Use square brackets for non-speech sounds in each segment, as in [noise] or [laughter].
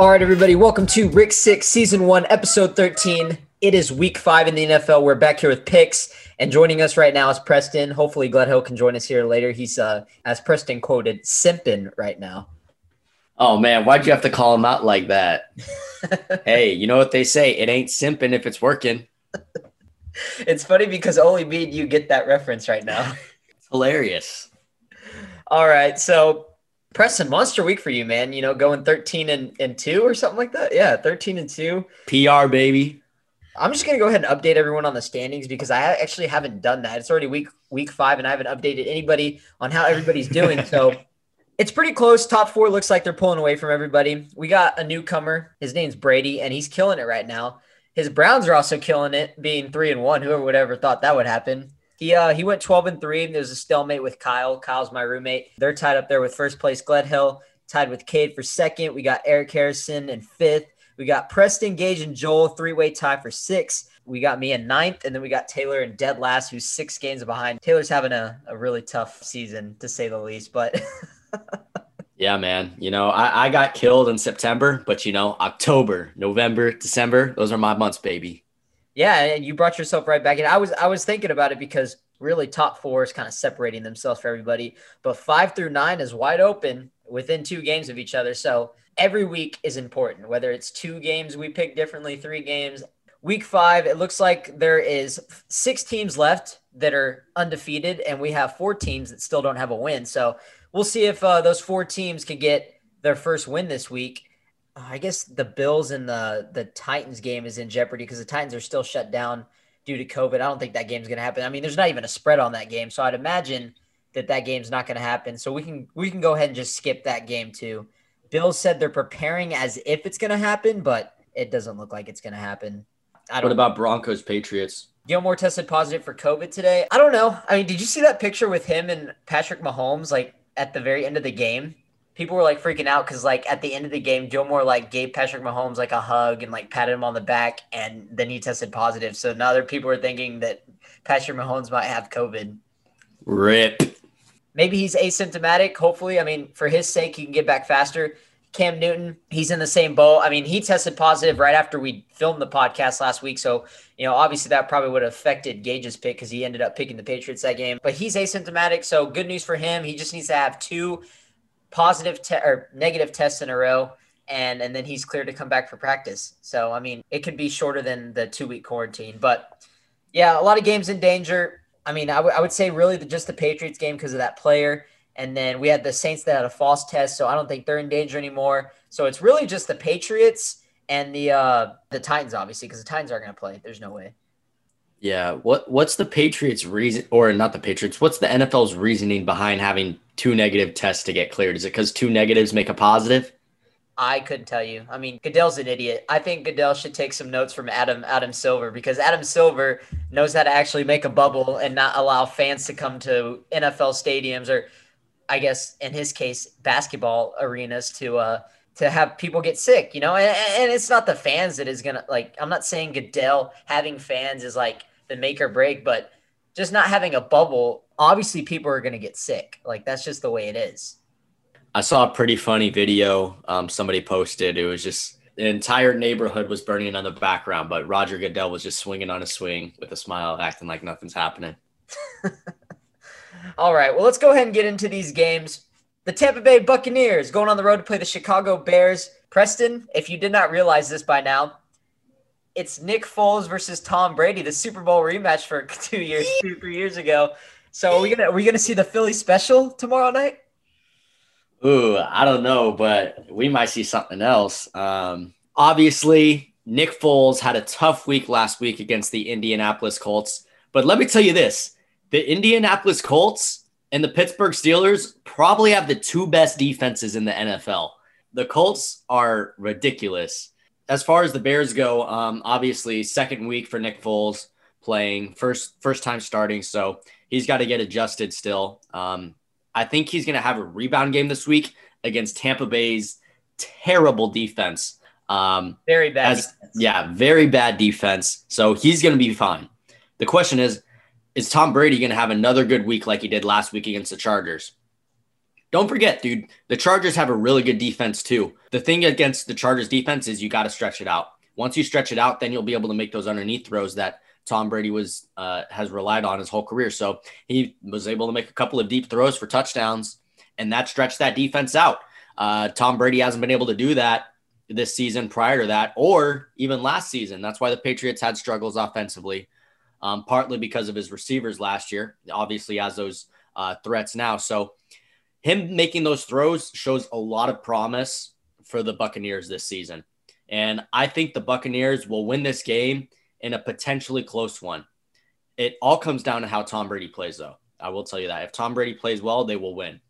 All right, everybody, welcome to Rick Six, Season One, Episode 13. It is week five in the NFL. We're back here with picks, and joining us right now is Preston. Hopefully, Gledhill can join us here later. He's, uh, as Preston quoted, simping right now. Oh man, why'd you have to call him out like that? [laughs] hey, you know what they say? It ain't simping if it's working. [laughs] it's funny because only me and you get that reference right now. [laughs] It's hilarious. All right, so Preston, monster week for you, man. You know, going 13 and, and 2 or something like that. Yeah, 13 and 2. PR, baby. I'm just gonna go ahead and update everyone on the standings because I actually haven't done that. It's already week week five, and I haven't updated anybody on how everybody's doing. so [laughs] it's pretty close. Top four looks like they're pulling away from everybody. We got a newcomer. His name's Brady, and he's killing it right now. His Browns are also killing it, being three and one. Whoever would ever thought that would happen. He uh he went 12 and 3. There's a stalemate with Kyle. Kyle's my roommate. They're tied up there with first place Gledhill, tied with Cade for second. We got Eric Harrison in fifth. We got Preston Gage and Joel, three-way tie for sixth. We got me in ninth, and then we got Taylor in dead last, who's six games behind. Taylor's having a, a really tough season to say the least, but [laughs] Yeah, man. You know, I, I got killed in September, but you know, October, November, December, those are my months, baby. Yeah, and you brought yourself right back in. I was I was thinking about it because really top four is kind of separating themselves for everybody, but five through nine is wide open within two games of each other. So every week is important, whether it's two games we pick differently, three games. Week five, it looks like there is six teams left that are undefeated, and we have four teams that still don't have a win. So we'll see if uh, those four teams can get their first win this week. Uh, I guess the Bills and the the Titans game is in jeopardy because the Titans are still shut down due to COVID. I don't think that game's going to happen. I mean, there's not even a spread on that game, so I'd imagine that that game's not going to happen. So we can we can go ahead and just skip that game too. Bills said they're preparing as if it's going to happen, but it doesn't look like it's going to happen. I don't what about Broncos Patriots? Gilmore tested positive for COVID today. I don't know. I mean, did you see that picture with him and Patrick Mahomes like at the very end of the game? People were like freaking out because like at the end of the game, Gilmore like gave Patrick Mahomes like a hug and like patted him on the back, and then he tested positive. So now other people are thinking that Patrick Mahomes might have COVID. Rip. Maybe he's asymptomatic. Hopefully, I mean, for his sake, he can get back faster. Cam Newton, he's in the same boat. I mean, he tested positive right after we filmed the podcast last week. So, you know, obviously that probably would have affected Gage's pick because he ended up picking the Patriots that game. But he's asymptomatic. So, good news for him. He just needs to have two positive te- or negative tests in a row and and then he's cleared to come back for practice. So I mean, it could be shorter than the two week quarantine, but yeah, a lot of games in danger. I mean, I, w- I would say really the, just the Patriots game because of that player, and then we had the Saints that had a false test, so I don't think they're in danger anymore. So it's really just the Patriots and the uh, the Titans, obviously, because the Titans aren't going to play. There's no way. Yeah. What What's the Patriots' reason, or not the Patriots? What's the NFL's reasoning behind having two negative tests to get cleared? Is it because two negatives make a positive? I couldn't tell you. I mean, Goodell's an idiot. I think Goodell should take some notes from Adam Adam Silver because Adam Silver knows how to actually make a bubble and not allow fans to come to NFL stadiums or, I guess in his case, basketball arenas to uh to have people get sick. You know, and, and it's not the fans that is gonna like. I'm not saying Goodell having fans is like the make or break, but just not having a bubble, obviously people are going to get sick. Like that's just the way it is. I saw a pretty funny video um, somebody posted. It was just the entire neighborhood was burning on the background, but Roger Goodell was just swinging on a swing with a smile, acting like nothing's happening. [laughs] All right, well, let's go ahead and get into these games. The Tampa Bay Buccaneers going on the road to play the Chicago Bears. Preston, if you did not realize this by now, it's Nick Foles versus Tom Brady, the Super Bowl rematch for [laughs] two years, two three years ago. So are we gonna are we gonna see the Philly special tomorrow night? Ooh, I don't know, but we might see something else. Um, obviously, Nick Foles had a tough week last week against the Indianapolis Colts. But let me tell you this: the Indianapolis Colts and the Pittsburgh Steelers probably have the two best defenses in the NFL. The Colts are ridiculous as far as the Bears go, um, obviously second week for Nick Foles playing first first time starting, so he's got to get adjusted still. Um, I think he's going to have a rebound game this week against Tampa Bay's terrible defense. Um, very bad. As, yeah, very bad defense. So he's going to be fine. The question is, is Tom Brady going to have another good week like he did last week against the Chargers? Don't forget, dude, the Chargers have a really good defense too. The thing against the Chargers defense is you got to stretch it out. Once you stretch it out, then you'll be able to make those underneath throws that Tom Brady was uh, has relied on his whole career. So he was able to make a couple of deep throws for touchdowns, and that stretched that defense out. Uh, Tom Brady hasn't been able to do that this season prior to that, or even last season. That's why the Patriots had struggles offensively, um, partly because of his receivers last year. Obviously, has those uh, threats now. So him making those throws shows a lot of promise for the Buccaneers this season. And I think the Buccaneers will win this game in a potentially close one. It all comes down to how Tom Brady plays, though. I will tell you that. If Tom Brady plays well, they will win.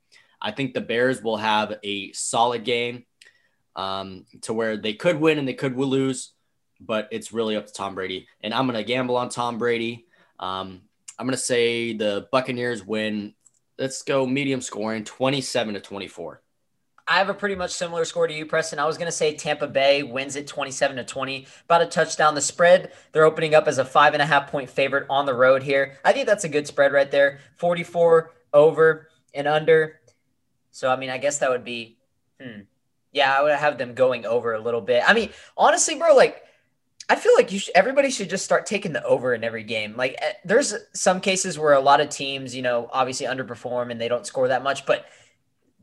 I think the Bears will have a solid game um, to where they could win and they could lose, but it's really up to Tom Brady. And I'm going to gamble on Tom Brady. Um, I'm going to say the Buccaneers win. Let's go medium scoring 27 to 24. I have a pretty much similar score to you, Preston. I was going to say Tampa Bay wins it 27 to 20, about a touchdown. The spread, they're opening up as a five and a half point favorite on the road here. I think that's a good spread right there 44 over and under. So, I mean, I guess that would be, hmm. Yeah, I would have them going over a little bit. I mean, honestly, bro, like, I feel like you everybody should just start taking the over in every game. Like, eh, there's some cases where a lot of teams, you know, obviously underperform and they don't score that much, but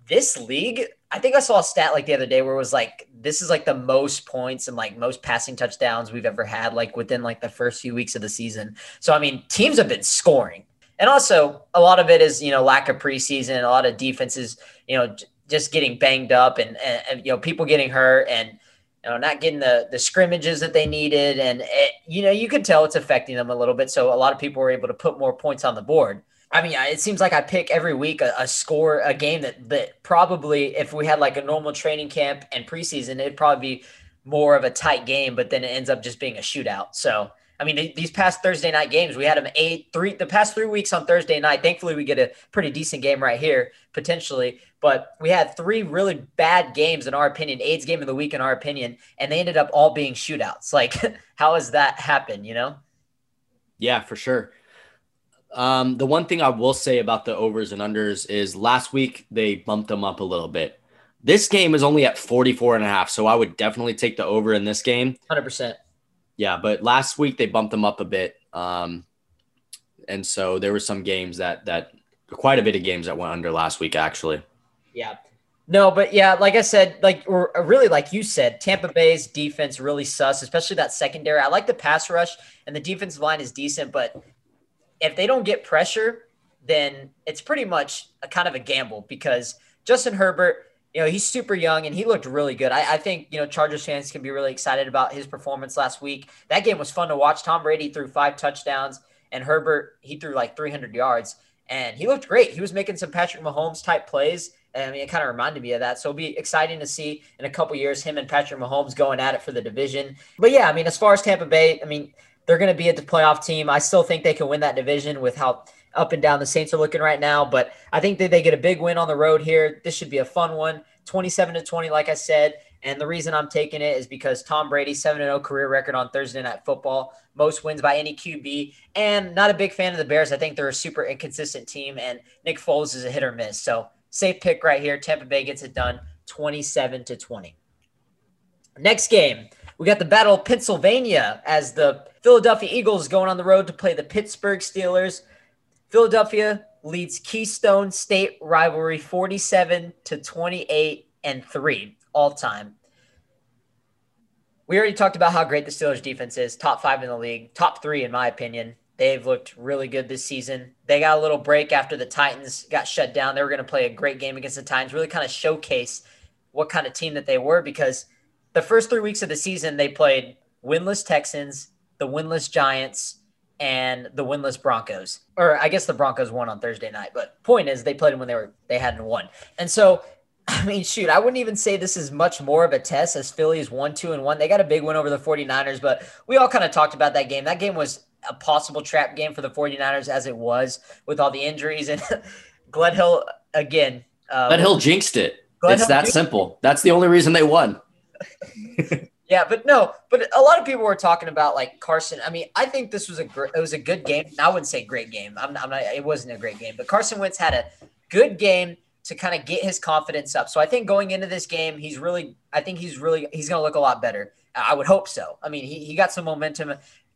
this league, I think I saw a stat like the other day where it was like this is like the most points and like most passing touchdowns we've ever had like within like the first few weeks of the season. So I mean, teams have been scoring. And also, a lot of it is, you know, lack of preseason, a lot of defenses, you know, just getting banged up and, and, and you know, people getting hurt and you know, not getting the the scrimmages that they needed and it, you know, you could tell it's affecting them a little bit. So a lot of people were able to put more points on the board. I mean, it seems like I pick every week a, a, score, a game that that probably, if we had like a normal training camp and preseason, it'd probably be more of a tight game. But then it ends up just being a shootout. So, I mean, these past Thursday night games, we had them eight, three, the past three weeks on Thursday night. Thankfully, we get a pretty decent game right here potentially. But we had three really bad games in our opinion, AIDS game of the week in our opinion, and they ended up all being shootouts. [laughs] Like, how has that happened? You know? Yeah, for sure. Um, the one thing I will say about the overs and unders is last week they bumped them up a little bit. This game is only at 44 and a half, so I would definitely take the over in this game. 100%. Yeah, but last week they bumped them up a bit. Um, and so there were some games that that quite a bit of games that went under last week actually. Yeah. No, but yeah, like I said, like or really like you said, Tampa Bay's defense really sus, especially that secondary. I like the pass rush and the defensive line is decent, but if they don't get pressure, then it's pretty much a kind of a gamble because Justin Herbert, you know, he's super young and he looked really good. I, I, think, you know, Chargers fans can be really excited about his performance last week. That game was fun to watch. Tom Brady threw five touchdowns and Herbert, he threw like 300 yards and he looked great. He was making some Patrick Mahomes type plays. And I mean, it kind of reminded me of that. So it'll be exciting to see in a couple years him and Patrick Mahomes going at it for the division. But yeah, I mean, as far as Tampa Bay, I mean, they're going to be at the playoff team. I still think they can win that division with how up and down the Saints are looking right now. But I think that they get a big win on the road here. This should be a fun one. 27 to 20, like I said. And the reason I'm taking it is because Tom Brady, 7 0 career record on Thursday Night Football, most wins by any QB. And not a big fan of the Bears. I think they're a super inconsistent team, and Nick Foles is a hit or miss. So, safe pick right here. Tampa Bay gets it done 27 to 20. Next game, we got the Battle of Pennsylvania as the Philadelphia Eagles going on the road to play the Pittsburgh Steelers. Philadelphia leads Keystone State rivalry 47 to 28 and 3 all time. We already talked about how great the Steelers defense is, top 5 in the league, top 3 in my opinion. They've looked really good this season. They got a little break after the Titans got shut down. They were going to play a great game against the Titans, really kind of showcase what kind of team that they were because – the first three weeks of the season, they played winless Texans, the winless Giants, and the winless Broncos. Or I guess the Broncos won on Thursday night, but point is they played them when they were they hadn't won. And so [laughs] I mean, shoot, I wouldn't even say this is much more of a test as Philly's one, two, and one. They got a big win over the 49ers, but we all kind of talked about that game. That game was a possible trap game for the 49ers as it was with all the injuries and [laughs] Gledhill again. Uh, Gledhill jinxed it. Gledhill it's that simple. That's the only reason they won. [laughs] yeah, but no, but a lot of people were talking about like Carson. I mean, I think this was a gr- it was a good game. I wouldn't say great game. I'm not, I'm not, It wasn't a great game, but Carson Wentz had a good game to kind of get his confidence up. So I think going into this game, he's really, I think he's really, he's going to look a lot better. I would hope so. I mean, he, he got some momentum.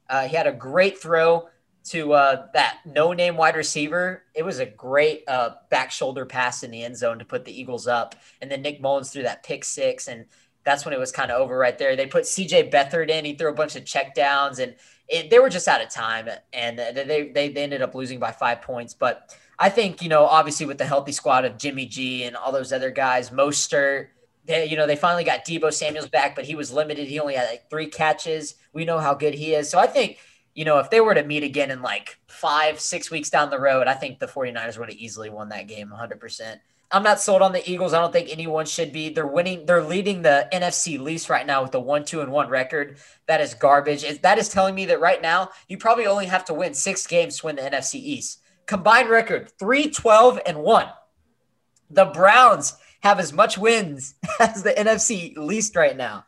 Uh, he had a great throw to uh, that no name wide receiver. It was a great uh, back shoulder pass in the end zone to put the Eagles up. And then Nick Mullens threw that pick six. And that's when it was kind of over right there. They put CJ Beathard in. He threw a bunch of check downs and it, they were just out of time. And they, they, they ended up losing by five points. But I think, you know, obviously with the healthy squad of Jimmy G and all those other guys, Mostert, they, you know, they finally got Deebo Samuels back, but he was limited. He only had like three catches. We know how good he is. So I think, you know, if they were to meet again in like five, six weeks down the road, I think the 49ers would have easily won that game 100%. I'm not sold on the Eagles. I don't think anyone should be. They're winning. They're leading the NFC least right now with a one, two, and one record. That is garbage. That is telling me that right now you probably only have to win six games to win the NFC East. Combined record 3 12 and 1. The Browns have as much wins [laughs] as the NFC least right now.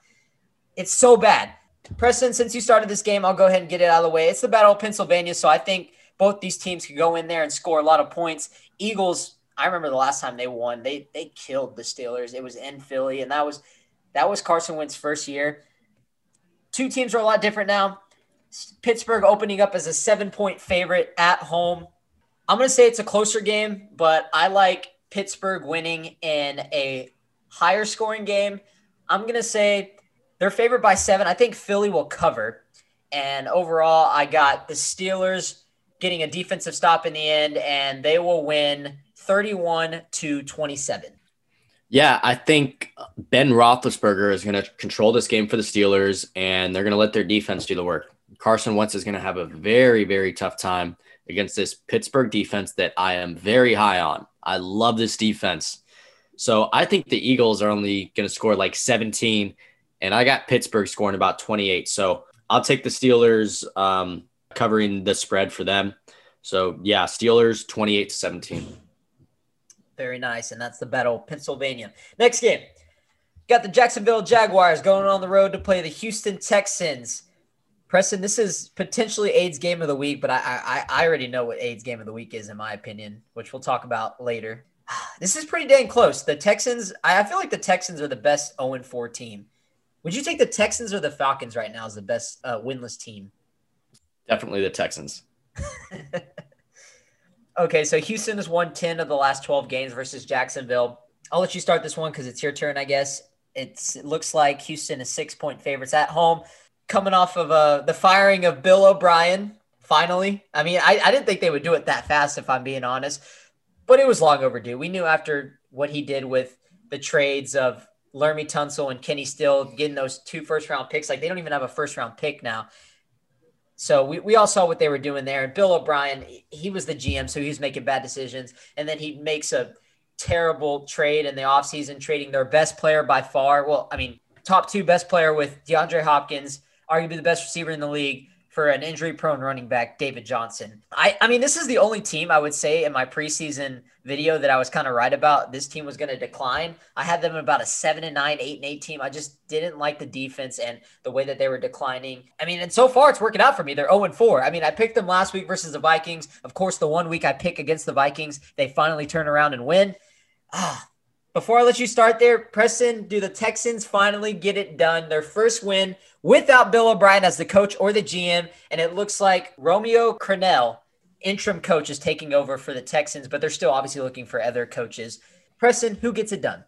It's so bad. Preston, since you started this game, I'll go ahead and get it out of the way. It's the Battle of Pennsylvania, so I think both these teams could go in there and score a lot of points. Eagles, I remember the last time they won, they they killed the Steelers. It was in Philly, and that was that was Carson Wentz's first year. Two teams are a lot different now. Pittsburgh opening up as a seven point favorite at home. I'm going to say it's a closer game, but I like Pittsburgh winning in a higher scoring game. I'm going to say they're favored by seven. I think Philly will cover. And overall, I got the Steelers getting a defensive stop in the end, and they will win 31 to 27. Yeah, I think Ben Roethlisberger is going to control this game for the Steelers, and they're going to let their defense do the work. Carson Wentz is going to have a very, very tough time against this Pittsburgh defense that I am very high on. I love this defense. So I think the Eagles are only going to score like 17, and I got Pittsburgh scoring about 28. So I'll take the Steelers um, covering the spread for them. So yeah, Steelers 28 to 17. Very nice. And that's the battle of Pennsylvania. Next game. Got the Jacksonville Jaguars going on the road to play the Houston Texans. Preston, this is potentially AIDS game of the week, but I, I I already know what AIDS game of the week is in my opinion, which we'll talk about later. [sighs] This is pretty dang close. The Texans, I feel like the Texans are the best 0 4 team. Would you take the Texans or the Falcons right now as the best uh, winless team? Definitely the Texans. [laughs] okay, so Houston has won 10 of the last 12 games versus Jacksonville. I'll let you start this one because it's your turn, I guess. It's, it looks like Houston is six point favorites at home coming off of uh, the firing of Bill O'Brien. Finally, I mean, I, I didn't think they would do it that fast, if I'm being honest, but it was long overdue. We knew after what he did with the trades of Laremy Tunsil and Kenny Still getting those two first round picks, like they don't even have a first round pick now. So we, we all saw what they were doing there. And Bill O'Brien, he was the GM, so he was making bad decisions. And then he makes a terrible trade in the offseason, trading their best player by far. Well, I mean, top two best player with DeAndre Hopkins arguably the best receiver in the league for an injury prone running back, David Johnson. I, I mean, this is the only team I would say in my preseason video that I was kind of right about. This team was going to decline. I had them about a seven and nine, eight and eight team. I just didn't like the defense and the way that they were declining. I mean, and so far it's working out for me. They're 0 and 4. I mean, I picked them last week versus the Vikings. Of course, the one week I pick against the Vikings, they finally turn around and win. Ah, before I let you start there, Preston, do the Texans finally get it done? Their first win without Bill O'Brien as the coach or the GM. And it looks like Romeo Crennel, interim coach, is taking over for the Texans, but they're still obviously looking for other coaches. Preston, who gets it done?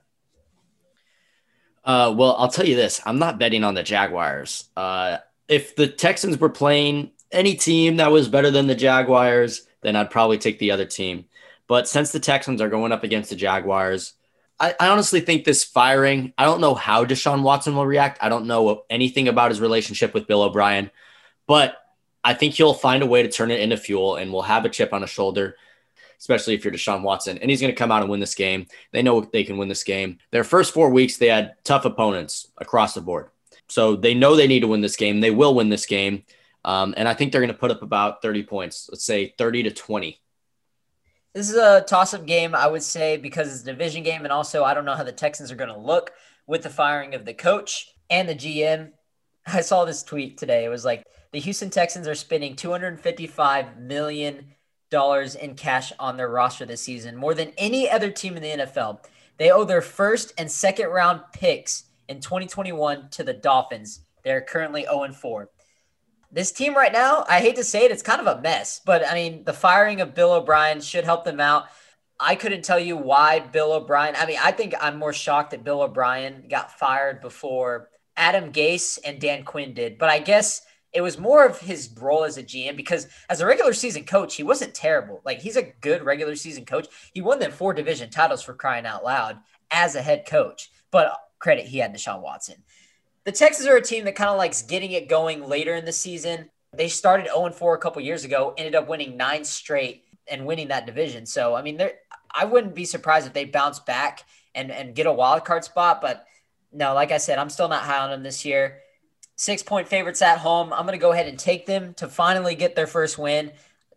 Uh, well, I'll tell you this I'm not betting on the Jaguars. Uh, if the Texans were playing any team that was better than the Jaguars, then I'd probably take the other team. But since the Texans are going up against the Jaguars, I, honestly think this firing, I don't know how Deshaun Watson will react. I don't know anything about his relationship with Bill O'Brien, but I think he'll find a way to turn it into fuel and will have a chip on his shoulder, especially if you're Deshaun Watson. And he's going to come out and win this game. They know they can win this game. Their first four weeks, they had tough opponents across the board. So they know they need to win this game. They will win this game. Um, and I think they're going to put up about 30 points, let's say 30 to 20. This is a toss-up game, I would say, because it's a division game, and also I don't know how the Texans are going to look with the firing of the coach and the GM. I saw this tweet today. It was like the Houston Texans are spending $255 million in cash on their roster this season, more than any other team in the NFL. They owe their first and second round picks in 2021 to the Dolphins. They're currently 0 4. This team right now, I hate to say it, it's kind of a mess, but I mean, the firing of Bill O'Brien should help them out. I couldn't tell you why Bill O'Brien. I mean, I think I'm more shocked that Bill O'Brien got fired before Adam Gase and Dan Quinn did. But I guess it was more of his role as a GM because as a regular season coach, he wasn't terrible. Like he's a good regular season coach. He won them four division titles for crying out loud as a head coach. But credit he had Deshaun Watson. The Texans are a team that kind of likes getting it going later in the season. They started 0 4 a couple years ago, ended up winning nine straight and winning that division. So I mean, I wouldn't be surprised if they bounce back and and get a wild card spot. But no, like I said, I'm still not high on them this year. Six point favorites at home. I'm going to go ahead and take them to finally get their first win.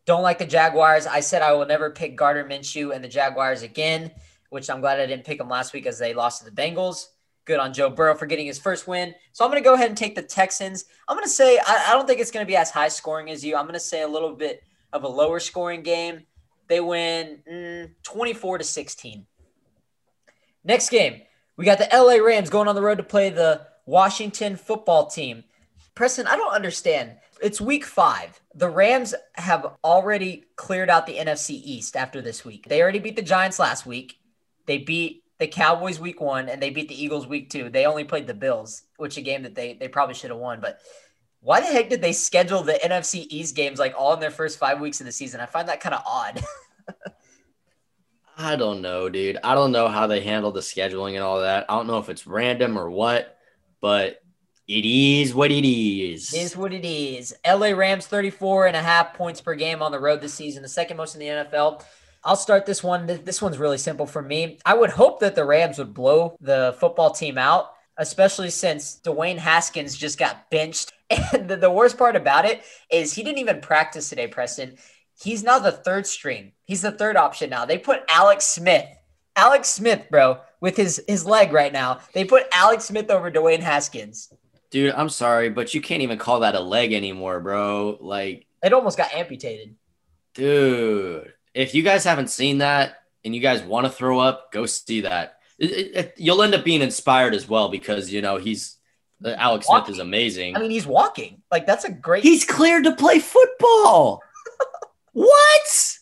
Don't like the Jaguars. I said I will never pick Gardner Minshew and the Jaguars again, which I'm glad I didn't pick them last week as they lost to the Bengals. Good on Joe Burrow for getting his first win. So I'm going to go ahead and take the Texans. I'm going to say I, I don't think it's going to be as high scoring as you. I'm going to say a little bit of a lower scoring game. They win mm, 24 to 16. Next game, we got the LA Rams going on the road to play the Washington football team. Preston, I don't understand. It's week five. The Rams have already cleared out the NFC East after this week. They already beat the Giants last week. They beat the Cowboys week one and they beat the Eagles week two. They only played the Bills, which a game that they, they probably should have won. But why the heck did they schedule the NFC East games like all in their first five weeks of the season? I find that kind of odd. [laughs] I don't know, dude. I don't know how they handle the scheduling and all that. I don't know if it's random or what but it is what it is. It is what it is. LA Rams 34 and a half points per game on the road this season, the second most in the NFL. I'll start this one. This one's really simple for me. I would hope that the Rams would blow the football team out, especially since Dwayne Haskins just got benched. [laughs] And the, the worst part about it is he didn't even practice today, Preston. He's now the third string. He's the third option now. They put Alex Smith. Alex Smith, bro, with his his leg right now. They put Alex Smith over Dwayne Haskins. Dude, I'm sorry, but you can't even call that a leg anymore, bro. Like it almost got amputated. Dude, if you guys haven't seen that and you guys want to throw up, go see that. It, it, it, you'll end up being inspired as well because you know he's Alex walking. Smith is amazing. I mean, he's walking. Like that's a great. He's cleared to play football. [laughs] what?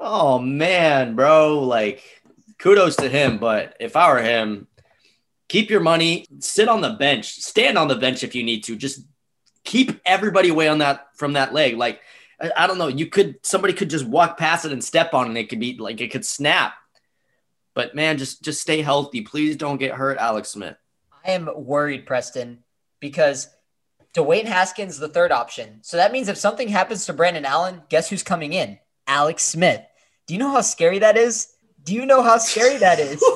Oh man, bro! Like kudos to him. But if I were him, keep your money, sit on the bench, stand on the bench if you need to. Just keep everybody away on that from that leg. Like I, don't know, you could somebody could just walk past it and step on it, and it could be like it could snap. But man, just just stay healthy. Please don't get hurt, Alex Smith. I am worried, Preston, because Dwayne Haskins the third option. So that means if something happens to Brandon Allen, guess who's coming in? Alex Smith. Do you know how scary that is? Do you know how scary that is? [laughs]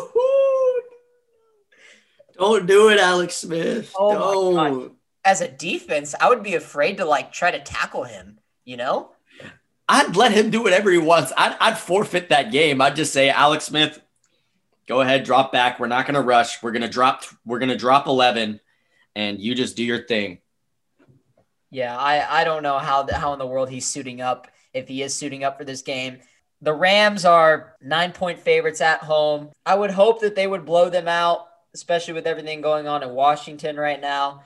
Don't do it, Alex Smith. Oh Don't. As a defense, I would be afraid to like try to tackle him, you know? I'd let him do whatever he wants. I'd, I'd forfeit that game. I'd just say, Alex Smith, go ahead, drop back. We're not going to rush. We're going to drop. We're going to drop eleven, and you just do your thing. Yeah, I I don't know how how in the world he's suiting up if he is suiting up for this game. The Rams are nine point favorites at home. I would hope that they would blow them out, especially with everything going on in Washington right now.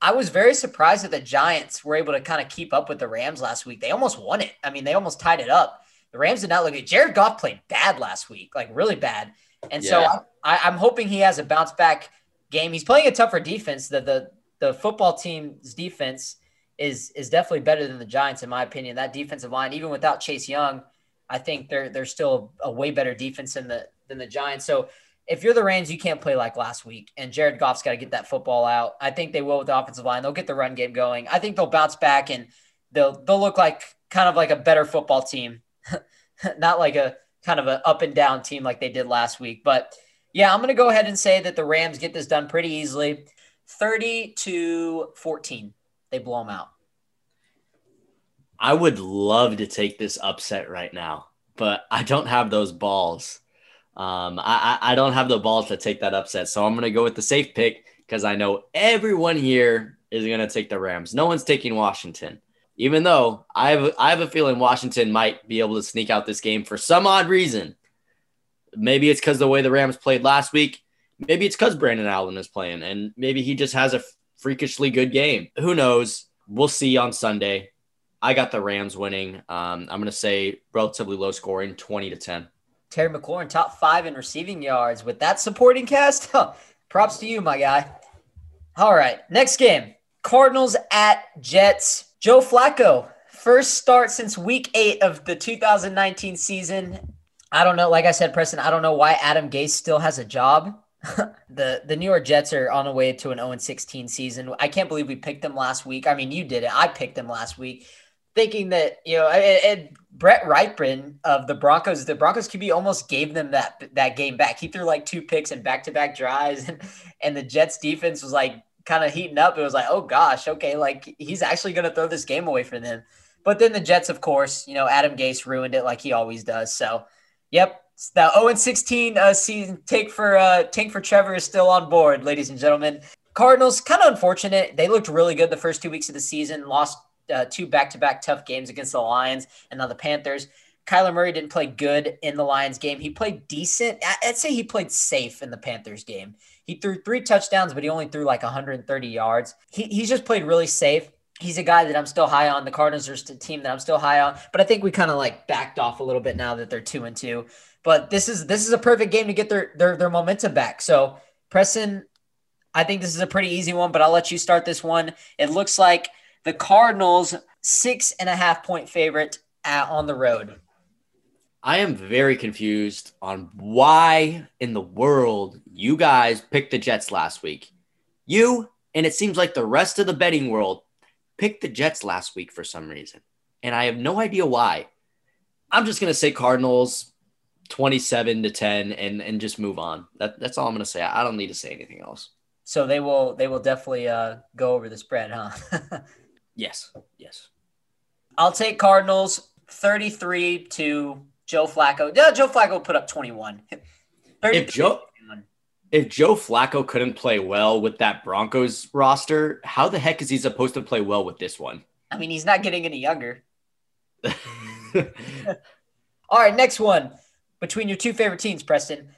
I was very surprised that the Giants were able to kind of keep up with the Rams last week. They almost won it. I mean, they almost tied it up. The Rams did not look good. Jared Goff played bad last week, like really bad. And yeah. so I, I'm hoping he has a bounce back game. He's playing a tougher defense. The the the football team's defense is is definitely better than the Giants, in my opinion. That defensive line, even without Chase Young, I think they're they're still a way better defense than the than the Giants. So if you're the Rams, you can't play like last week. And Jared Goff's got to get that football out. I think they will with the offensive line. They'll get the run game going. I think they'll bounce back and they'll they'll look like kind of like a better football team, [laughs] not like a kind of an up and down team like they did last week. But yeah, I'm going to go ahead and say that the Rams get this done pretty easily, 30 to 14. They blow them out. I would love to take this upset right now, but I don't have those balls. Um, I, I don't have the balls to take that upset. So I'm going to go with the safe pick because I know everyone here is going to take the Rams. No one's taking Washington. even though I have I have a feeling Washington might be able to sneak out this game for some odd reason. Maybe it's because the way the Rams played last week. Maybe it's because Brandon Allen is playing, and maybe he just has a freakishly good game. Who knows? We'll see on Sunday. I got the Rams winning. Um, I'm going to say relatively low scoring, 20 to 10. Terry McLaurin, top five in receiving yards with that supporting cast. [laughs] Props to you, my guy. All right, next game Cardinals at Jets. Joe Flacco, first start since week eight of the 2019 season. I don't know. Like I said, Preston, I don't know why Adam Gase still has a job. [laughs] the the New York Jets are on the way to an 0 16 season. I can't believe we picked them last week. I mean, you did it. I picked them last week, thinking that you know, and, and Brett Rypien of the Broncos, the Broncos QB almost gave them that that game back. He threw like two picks and back to back drives, and, and the Jets defense was like kind of heating up. It was like, oh gosh, okay, like he's actually going to throw this game away for them. But then the Jets, of course, you know, Adam Gase ruined it like he always does. So, yep, the 0 16 uh, season take for uh, tank for Trevor is still on board, ladies and gentlemen. Cardinals, kind of unfortunate. They looked really good the first two weeks of the season, lost uh, two back to back tough games against the Lions and now the Panthers. Kyler Murray didn't play good in the Lions game. He played decent. I'd say he played safe in the Panthers game. He threw three touchdowns, but he only threw like 130 yards. He, he's just played really safe. He's a guy that I'm still high on. The Cardinals are a team that I'm still high on, but I think we kind of like backed off a little bit now that they're two and two. But this is this is a perfect game to get their their their momentum back. So Preston, I think this is a pretty easy one, but I'll let you start this one. It looks like the Cardinals six and a half point favorite at, on the road. I am very confused on why in the world you guys picked the Jets last week. You and it seems like the rest of the betting world picked the Jets last week for some reason. And I have no idea why. I'm just going to say Cardinals 27 to 10 and and just move on. That, that's all I'm going to say. I don't need to say anything else. So they will they will definitely uh, go over the spread, huh? [laughs] yes. Yes. I'll take Cardinals 33 to Joe Flacco. Yeah, Joe Flacco put up 21. [laughs] If Joe if Joe Flacco couldn't play well with that Broncos roster, how the heck is he supposed to play well with this one? I mean, he's not getting any younger. [laughs] [laughs] All right, next one between your two favorite teams, Preston.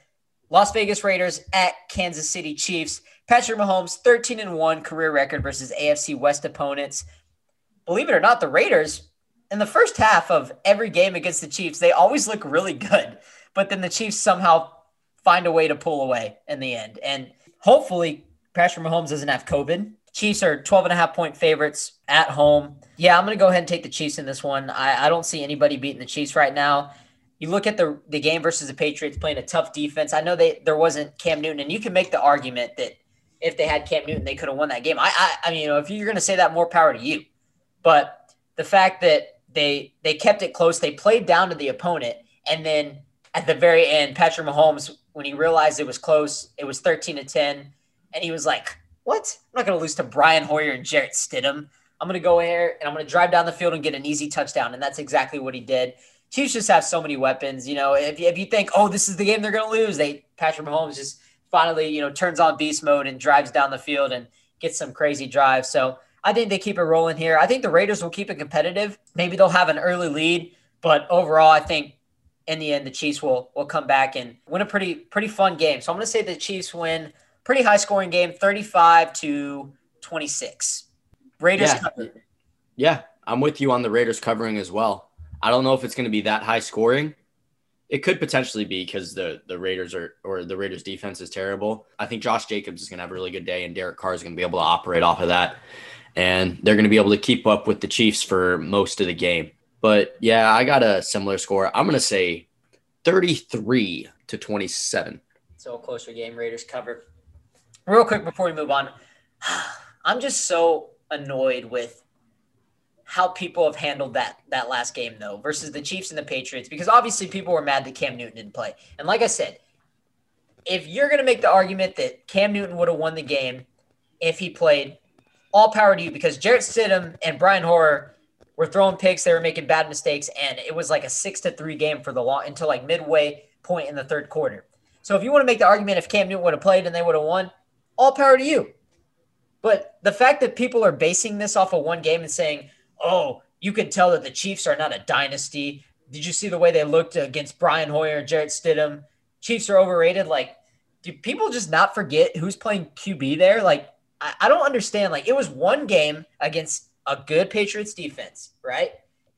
Las Vegas Raiders at Kansas City Chiefs. Patrick Mahomes, 13 and 1 career record versus AFC West opponents. Believe it or not, the Raiders, in the first half of every game against the Chiefs, they always look really good. But then the Chiefs somehow find a way to pull away in the end. And hopefully, Patrick Mahomes doesn't have COVID. Chiefs are 12 and a half point favorites at home. Yeah, I'm going to go ahead and take the Chiefs in this one. I, I don't see anybody beating the Chiefs right now you look at the the game versus the Patriots playing a tough defense. I know they there wasn't Cam Newton, and you can make the argument that if they had Cam Newton, they could have won that game. I I, I mean, you know, if you're going to say that, more power to you. But the fact that they they kept it close, they played down to the opponent, and then at the very end, Patrick Mahomes, when he realized it was close, it was 13 to 10, and he was like, "What? I'm not going to lose to Brian Hoyer and Jarrett Stidham. I'm going to go here and I'm going to drive down the field and get an easy touchdown." And that's exactly what he did. Chiefs just have so many weapons. You know, if, if you think, oh, this is the game they're going to lose, they Patrick Mahomes just finally, you know, turns on beast mode and drives down the field and gets some crazy drives. So I think they keep it rolling here. I think the Raiders will keep it competitive. Maybe they'll have an early lead, but overall, I think in the end the Chiefs will will come back and win a pretty pretty fun game. So I'm going to say the Chiefs win pretty high scoring game, 35 to 26. Raiders. Yeah. yeah, I'm with you on the Raiders covering as well. I don't know if it's going to be that high scoring. It could potentially be because the the Raiders are or the Raiders defense is terrible. I think Josh Jacobs is going to have a really good day, and Derek Carr is going to be able to operate off of that, and they're going to be able to keep up with the Chiefs for most of the game. But yeah, I got a similar score. I'm going to say 33 to 27. So a closer game. Raiders cover. Real quick before we move on, [sighs] I'm just so annoyed with how people have handled that that last game though versus the Chiefs and the Patriots because obviously people were mad that Cam Newton didn't play. And like I said, if you're going to make the argument that Cam Newton would have won the game if he played, all power to you because Jarrett Stidham and Brian Hoyer were throwing picks, they were making bad mistakes, and it was like a six to three game for the long until like midway point in the third quarter. So if you want to make the argument if Cam Newton would have played and they would have won, all power to you. But the fact that people are basing this off of one game and saying, oh, You can tell that the Chiefs are not a dynasty. Did you see the way they looked against Brian Hoyer and Jarrett Stidham? Chiefs are overrated. Like, do people just not forget who's playing QB there? Like, I, I don't understand. Like, it was one game against a good Patriots defense, right?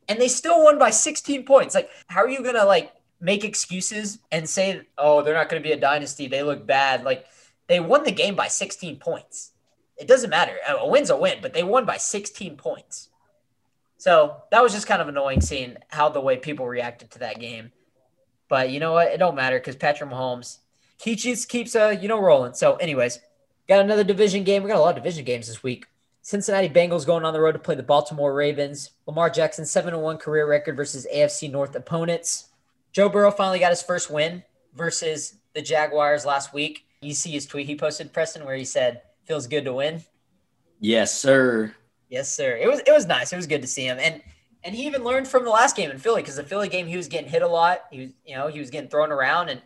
And they still won by 16 points. Like, how are you gonna like make excuses and say, oh, they're not gonna be a dynasty? They look bad. Like, they won the game by 16 points. It doesn't matter. A win's a win, but they won by 16 points. So that was just kind of annoying seeing how the way people reacted to that game. But you know what? It don't matter because Patrick Mahomes, he just keeps uh, you know, rolling. So, anyways, got another division game. We got a lot of division games this week. Cincinnati Bengals going on the road to play the Baltimore Ravens. Lamar Jackson 7-1 career record versus AFC North opponents. Joe Burrow finally got his first win versus the Jaguars last week. You see his tweet he posted, Preston, where he said, "Feels good to win." Yes, sir. Yes, sir. It was it was nice. It was good to see him, and and he even learned from the last game in Philly because the Philly game he was getting hit a lot. He was you know he was getting thrown around, and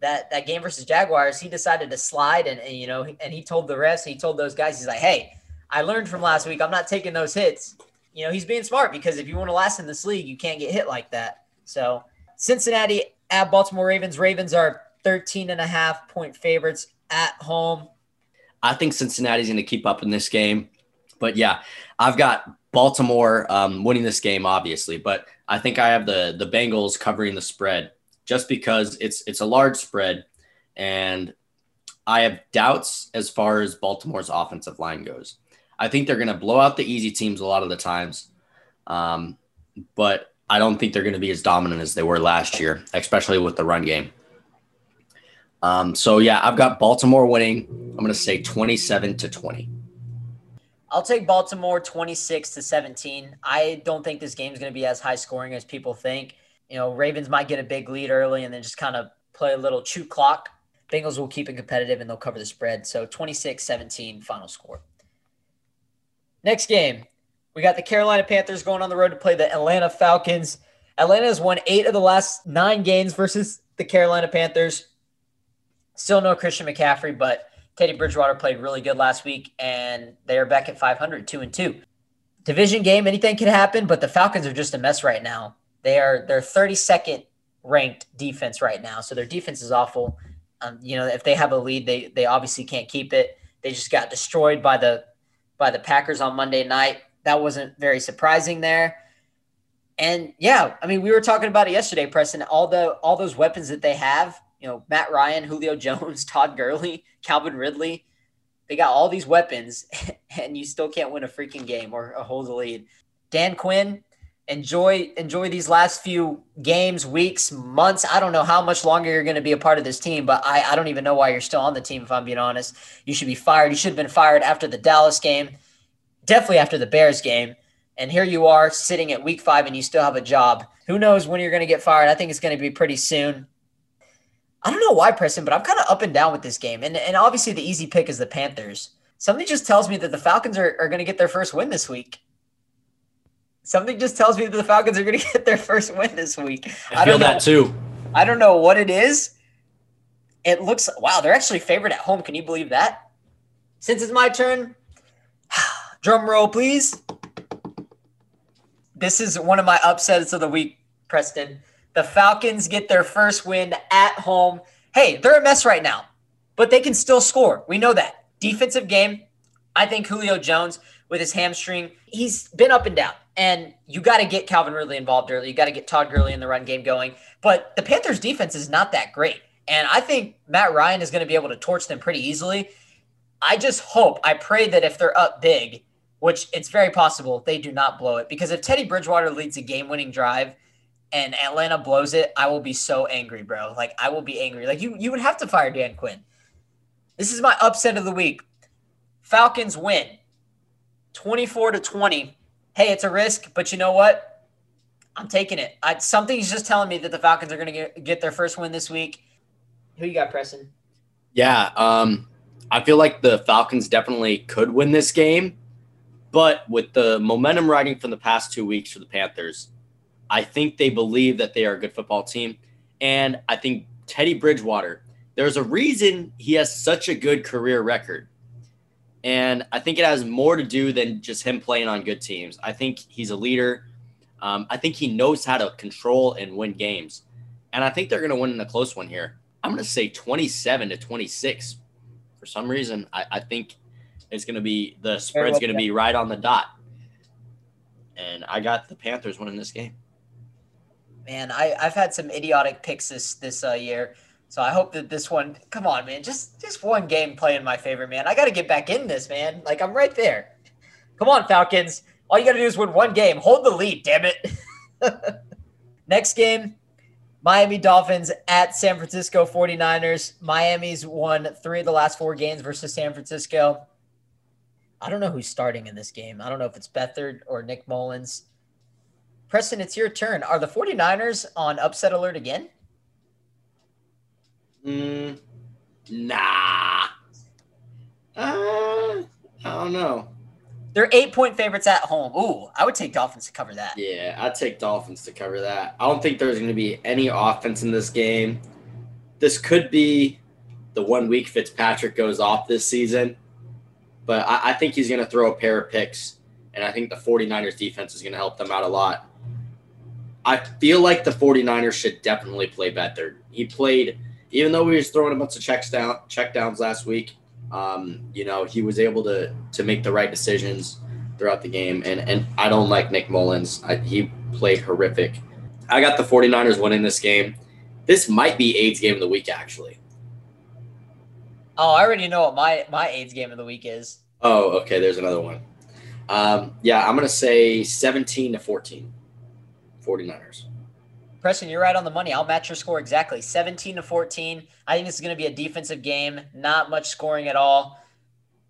that that game versus Jaguars he decided to slide, and, and you know and he told the rest, he told those guys, he's like, hey, I learned from last week. I'm not taking those hits. You know he's being smart because if you want to last in this league, you can't get hit like that. So Cincinnati at Baltimore Ravens. Ravens are 13 and a half point favorites at home. I think Cincinnati's going to keep up in this game. But yeah, I've got Baltimore um, winning this game, obviously, but I think I have the the Bengals covering the spread just because it's it's a large spread, and I have doubts as far as Baltimore's offensive line goes. I think they're going to blow out the easy teams a lot of the times, um, but I don't think they're going to be as dominant as they were last year, especially with the run game. Um, so yeah, I've got Baltimore winning. I'm going to say 27 to 20. I'll take Baltimore 26 to 17. I don't think this game is going to be as high scoring as people think. You know, Ravens might get a big lead early and then just kind of play a little chew clock. Bengals will keep it competitive and they'll cover the spread. So 26 17 final score. Next game, we got the Carolina Panthers going on the road to play the Atlanta Falcons. Atlanta has won eight of the last nine games versus the Carolina Panthers. Still no Christian McCaffrey, but Teddy Bridgewater played really good last week, and they are back at 500, two and two. Division game, anything can happen, but the Falcons are just a mess right now. They are they're 32nd ranked defense right now, so their defense is awful. Um, you know, if they have a lead, they they obviously can't keep it. They just got destroyed by the by the Packers on Monday night. That wasn't very surprising there. And yeah, I mean, we were talking about it yesterday, Preston. All the all those weapons that they have, you know, Matt Ryan, [laughs] Julio Jones, Todd Gurley, [laughs] Calvin Ridley. They got all these weapons, [laughs] and you still can't win a freaking game or hold the lead. Dan Quinn, enjoy enjoy these last few games, weeks, months. I don't know how much longer you're going to be a part of this team, but I, I don't even know why you're still on the team. If I'm being honest, you should be fired. You should have been fired after the Dallas game, definitely after the Bears game. And here you are sitting at week five, and you still have a job. Who knows when you're going to get fired? I think it's going to be pretty soon. I don't know why, Preston, but I'm kind of up and down with this game. And, and obviously, the easy pick is the Panthers. Something just tells me that the Falcons are, are going to get their first win this week. Something just tells me that the Falcons are going [laughs] to get their first win this week. I, I feel that too. I don't know what it is. It looks wow, they're actually favored at home. Can you believe that? Since it's my turn, [sighs] drum roll, please. This is one of my upsets of the week, Preston. The Falcons get their first win at home. Hey, they're a mess right now, but they can still score. We know that. Defensive game, I think Julio Jones with his hamstring, he's been up and down. And you got to get Calvin Ridley involved early. You got to get Todd Gurley in the run game going. But the Panthers' defense is not that great. And I think Matt Ryan is going to be able to torch them pretty easily. I just hope, I pray that if they're up big, which it's very possible, they do not blow it. Because if Teddy Bridgewater leads a game winning drive and Atlanta blows it, I will be so angry, bro. Like I will be angry. Like you you would have to fire Dan Quinn. This is my upset of the week. Falcons win 24 to 20. Hey, it's a risk, but you know what? I'm taking it. I, something's just telling me that the Falcons are going to get, their first win this week. Who you got, Preston? Yeah, um, I feel like the Falcons definitely could win this game, but with the momentum riding from the past two weeks for the Panthers, I think they believe that they are a good football team. And I think Teddy Bridgewater, there's a reason he has such a good career record. And I think it has more to do than just him playing on good teams. I think he's a leader. Um, I think he knows how to control and win games. And I think they're going to win in a close one here. I'm going to say 27 to 26. For some reason, I, I think it's going to be the spread's going to be right on the dot. And I got the Panthers winning this game. Man, I, I've had some idiotic picks this this uh, year. So I hope that this one, come on, man, just just one game play in my favor, man. I got to get back in this, man. Like I'm right there. Come on, Falcons. All you got to do is win one game. Hold the lead, damn it. [laughs] Next game, Miami Dolphins at San Francisco 49ers. Miami's won three of the last four games versus San Francisco. I don't know who's starting in this game. I don't know if it's Beathard or Nick Mullens. Preston, it's your turn. Are the 49ers on upset alert again? Mm, nah. Uh, I don't know. They're eight point favorites at home. Ooh, I would take Dolphins to cover that. Yeah, I'd take Dolphins to cover that. I don't think there's going to be any offense in this game. This could be the one week Fitzpatrick goes off this season, but I, I think he's going to throw a pair of picks, and I think the 49ers defense is going to help them out a lot. I feel like the 49ers should definitely play better. He played, even though he was throwing a bunch of checks down, check downs last week, um, you know, he was able to to make the right decisions throughout the game. And and I don't like Nick Mullens. I, he played horrific. I got the 49ers winning this game. This might be AIDS game of the week, actually. Oh, I already know what my my AIDS game of the week is. Oh, okay. There's another one. Um, yeah, I'm gonna say 17 to 14. 49ers. Preston, you're right on the money. I'll match your score exactly 17 to 14. I think this is going to be a defensive game, not much scoring at all.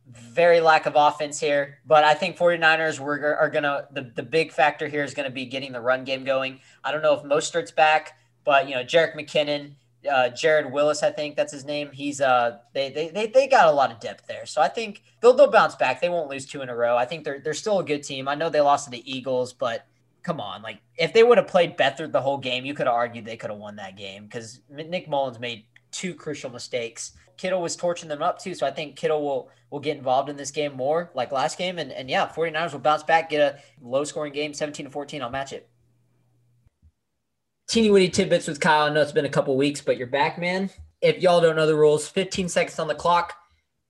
Very lack of offense here, but I think 49ers were, are going to, the, the big factor here is going to be getting the run game going. I don't know if Mostert's back, but, you know, Jerick McKinnon, uh, Jared Willis, I think that's his name. He's uh they, they they they got a lot of depth there, so I think they'll they'll bounce back. They won't lose two in a row. I think they're they're still a good team. I know they lost to the Eagles, but come on, like if they would have played Beathard the whole game, you could have argued they could have won that game because Nick Mullens made two crucial mistakes. Kittle was torching them up too, so I think Kittle will will get involved in this game more like last game. And and yeah, 49ers will bounce back, get a low scoring game, 17 to 14. I'll match it. Teeny weeny tidbits with Kyle. I know it's been a couple weeks, but you're back, man. If y'all don't know the rules, 15 seconds on the clock.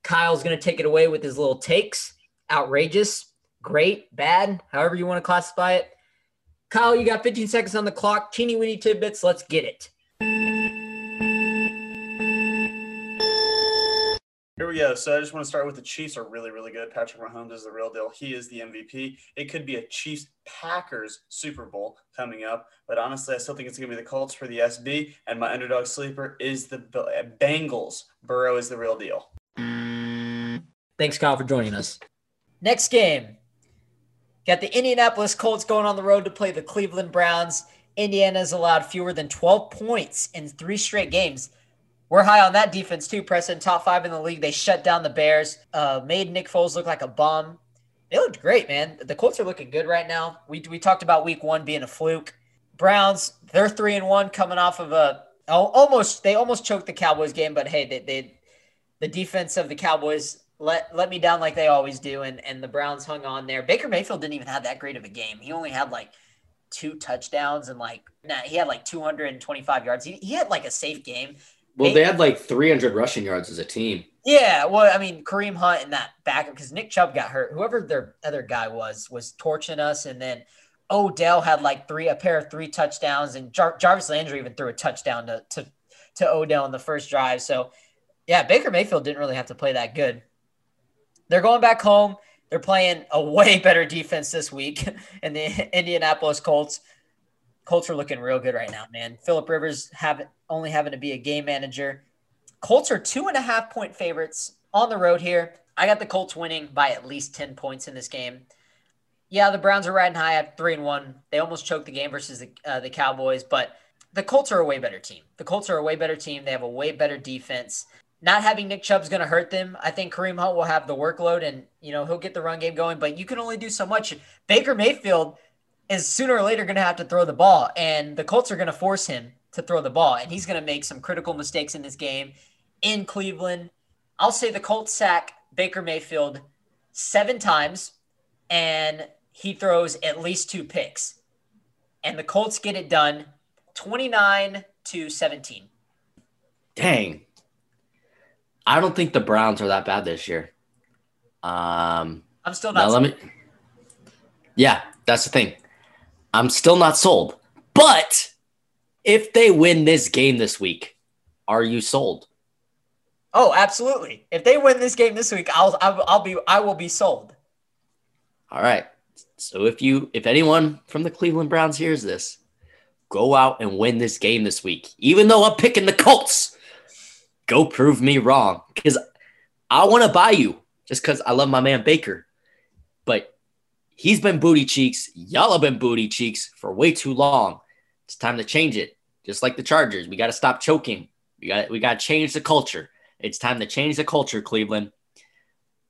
Kyle's gonna take it away with his little takes. Outrageous, great, bad, however you want to classify it. Kyle, you got 15 seconds on the clock. Teeny weeny tidbits. Let's get it. Here we go. So I just want to start with the Chiefs are really, really good. Patrick Mahomes is the real deal. He is the MVP. It could be a Chiefs Packers Super Bowl coming up, but honestly, I still think it's going to be the Colts for the SB. And my underdog sleeper is the Bengals. Burrow is the real deal. Thanks, Kyle, for joining us. Next game, Got the Indianapolis Colts going on the road to play the Cleveland Browns. Indiana's allowed fewer than 12 points in three straight games. We're high on that defense too, Preston. Top five in the league. They shut down the Bears, uh, made Nick Foles look like a bum. They looked great, man. The Colts are looking good right now. We, we talked about week one being a fluke. Browns, they're three and one coming off of a almost they almost choked the Cowboys game, but hey, they, they the defense of the Cowboys let let me down like they always do, and and the Browns hung on there. Baker Mayfield didn't even have that great of a game. He only had like two touchdowns and like nah, he had like 225 yards. He, he had like a safe game. Well, they had like 300 rushing yards as a team. Yeah, well, I mean, Kareem Hunt and that back because Nick Chubb got hurt. Whoever their other guy was was torching us, and then Odell had like three a pair of three touchdowns, and Jar- Jarvis Landry even threw a touchdown to to to Odell in the first drive. So, yeah, Baker Mayfield didn't really have to play that good. They're going back home. They're playing a way [laughs] better defense this week [laughs] in the Indianapolis Colts. Colts are looking real good right now, man. Philip Rivers have only having to be a game manager. Colts are two and a half point favorites on the road here. I got the Colts winning by at least 10 points in this game. Yeah, the Browns are riding high at three and one. They almost choked the game versus the, uh, the Cowboys, but the Colts are a way better team. The Colts are a way better team. They have a way better defense not having Nick Chubb's going to hurt them. I think Kareem Hunt will have the workload and, you know, he'll get the run game going, but you can only do so much. Baker Mayfield is sooner or later going to have to throw the ball, and the Colts are going to force him to throw the ball, and he's going to make some critical mistakes in this game in Cleveland. I'll say the Colts sack Baker Mayfield seven times, and he throws at least two picks. and the Colts get it done 29 to 17. Dang. I don't think the Browns are that bad this year. Um, I'm still not. let me. Yeah, that's the thing. I'm still not sold. But if they win this game this week, are you sold? Oh, absolutely. If they win this game this week, I'll I'll, I'll be I will be sold. All right. So if you if anyone from the Cleveland Browns hears this, go out and win this game this week. Even though I'm picking the Colts, go prove me wrong because I want to buy you just because I love my man Baker. But he's been booty cheeks. Y'all have been booty cheeks for way too long. It's time to change it. Just like the Chargers, we got to stop choking. We got we got to change the culture. It's time to change the culture, Cleveland.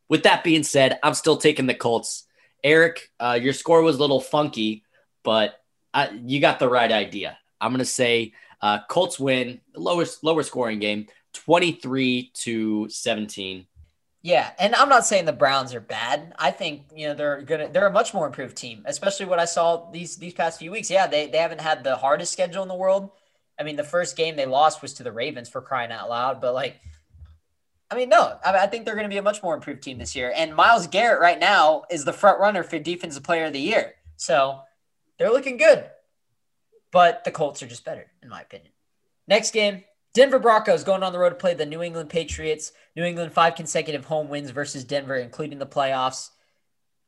With that being said, I'm still taking the Colts. Eric, uh, your score was a little funky, but I, you got the right idea. I'm to say uh, Colts win, lowest lower scoring game, 23 to 17. Yeah, and I'm not saying the Browns are bad. I think you know they're gonna they're a much more improved team, especially what I saw these these past few weeks. Yeah, they they haven't had the hardest schedule in the world. I mean, the first game they lost was to the Ravens for crying out loud, but like I mean, no, I, I think they're going to be a much more improved team this year. And Myles Garrett right now is the front runner for Defensive Player of the Year. So they're looking good. But the Colts are just better, in my opinion. Next game, Denver Broncos going on the road to play the New England Patriots. New England five consecutive home wins versus Denver, including the playoffs.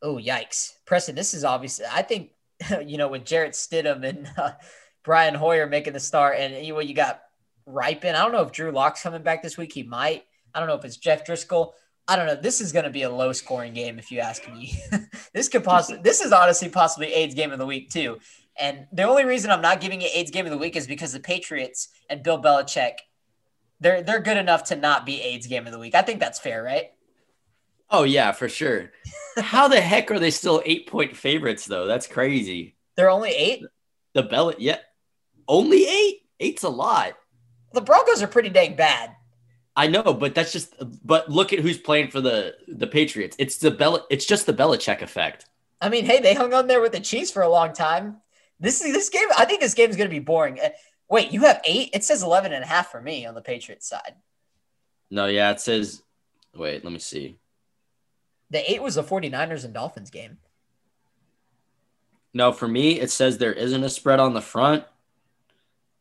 Oh, yikes. Preston, this is obviously, I think, [laughs] you know, with Jarrett Stidham and uh, Brian Hoyer making the start, and you know, you got Rypien. I don't know if Drew Lock's coming back this week. He might. I don't know if it's Jeff Driskel. I don't know. This is going to be a low scoring game if you ask me. [laughs] this could possibly, this is honestly possibly AIDS game of the week too. And the only reason I'm not giving it AIDS game of the week is because the Patriots and Bill Belichick, they're they're good enough to not be AIDS game of the week. I think that's fair, right? Oh yeah, for sure. How the heck are they still eight point favorites though? That's crazy. They're only eight. The Bell, yeah, only eight. Eight's a lot. The Broncos are pretty dang bad. I know, but that's just. But look at who's playing for the the Patriots. It's the Bel. It's just the Belichick effect. I mean, hey, they hung on there with the Chiefs for a long time. This is this game. I think this game is going to be boring. Uh, wait, you have eight? It says 11 and a half for me on the Patriots side. No, yeah, it says. Wait, let me see. The eight was the 49ers and Dolphins game. No, for me, it says there isn't a spread on the front.